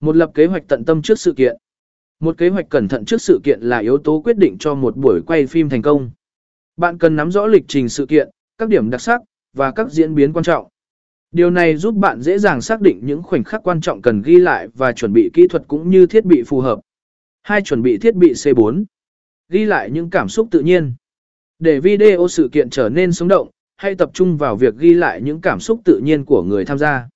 Một lập kế hoạch tận tâm trước sự kiện. Một kế hoạch cẩn thận trước sự kiện là yếu tố quyết định cho một buổi quay phim thành công. Bạn cần nắm rõ lịch trình sự kiện, các điểm đặc sắc, và các diễn biến quan trọng. Điều này giúp bạn dễ dàng xác định những khoảnh khắc quan trọng cần ghi lại và chuẩn bị kỹ thuật cũng như thiết bị phù hợp. Hai chuẩn bị thiết bị C4. Ghi lại những cảm xúc tự nhiên. Để video sự kiện trở nên sống động, hay tập trung vào việc ghi lại những cảm xúc tự nhiên của người tham gia.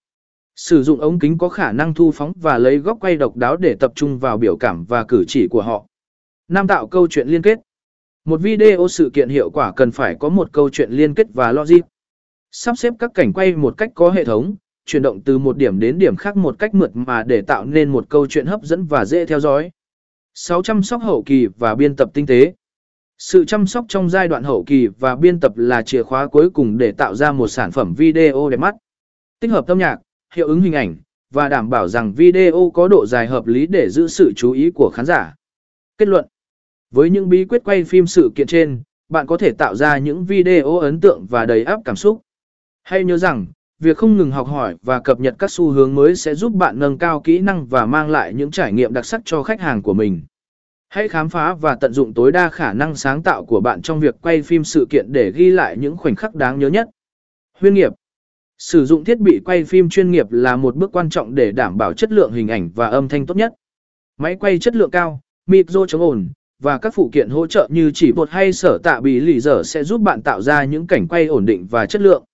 Sử dụng ống kính có khả năng thu phóng và lấy góc quay độc đáo để tập trung vào biểu cảm và cử chỉ của họ. Nam tạo câu chuyện liên kết. Một video sự kiện hiệu quả cần phải có một câu chuyện liên kết và logic. Sắp xếp các cảnh quay một cách có hệ thống, chuyển động từ một điểm đến điểm khác một cách mượt mà để tạo nên một câu chuyện hấp dẫn và dễ theo dõi. 6 chăm sóc hậu kỳ và biên tập tinh tế. Sự chăm sóc trong giai đoạn hậu kỳ và biên tập là chìa khóa cuối cùng để tạo ra một sản phẩm video đẹp mắt. Tích hợp âm nhạc, hiệu ứng hình ảnh, và đảm bảo rằng video có độ dài hợp lý để giữ sự chú ý của khán giả. Kết luận Với những bí quyết quay phim sự kiện trên, bạn có thể tạo ra những video ấn tượng và đầy áp cảm xúc. Hãy nhớ rằng, việc không ngừng học hỏi và cập nhật các xu hướng mới sẽ giúp bạn nâng cao kỹ năng và mang lại những trải nghiệm đặc sắc cho khách hàng của mình. Hãy khám phá và tận dụng tối đa khả năng sáng tạo của bạn trong việc quay phim sự kiện để ghi lại những khoảnh khắc đáng nhớ nhất. Huyên nghiệp Sử dụng thiết bị quay phim chuyên nghiệp là một bước quan trọng để đảm bảo chất lượng hình ảnh và âm thanh tốt nhất. Máy quay chất lượng cao, micro chống ồn, và các phụ kiện hỗ trợ như chỉ bột hay sở tạ bị lì dở sẽ giúp bạn tạo ra những cảnh quay ổn định và chất lượng.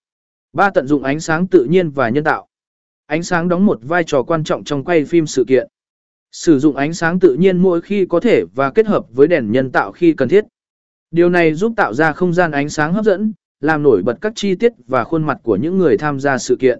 3. Tận dụng ánh sáng tự nhiên và nhân tạo. Ánh sáng đóng một vai trò quan trọng trong quay phim sự kiện. Sử dụng ánh sáng tự nhiên mỗi khi có thể và kết hợp với đèn nhân tạo khi cần thiết. Điều này giúp tạo ra không gian ánh sáng hấp dẫn, làm nổi bật các chi tiết và khuôn mặt của những người tham gia sự kiện.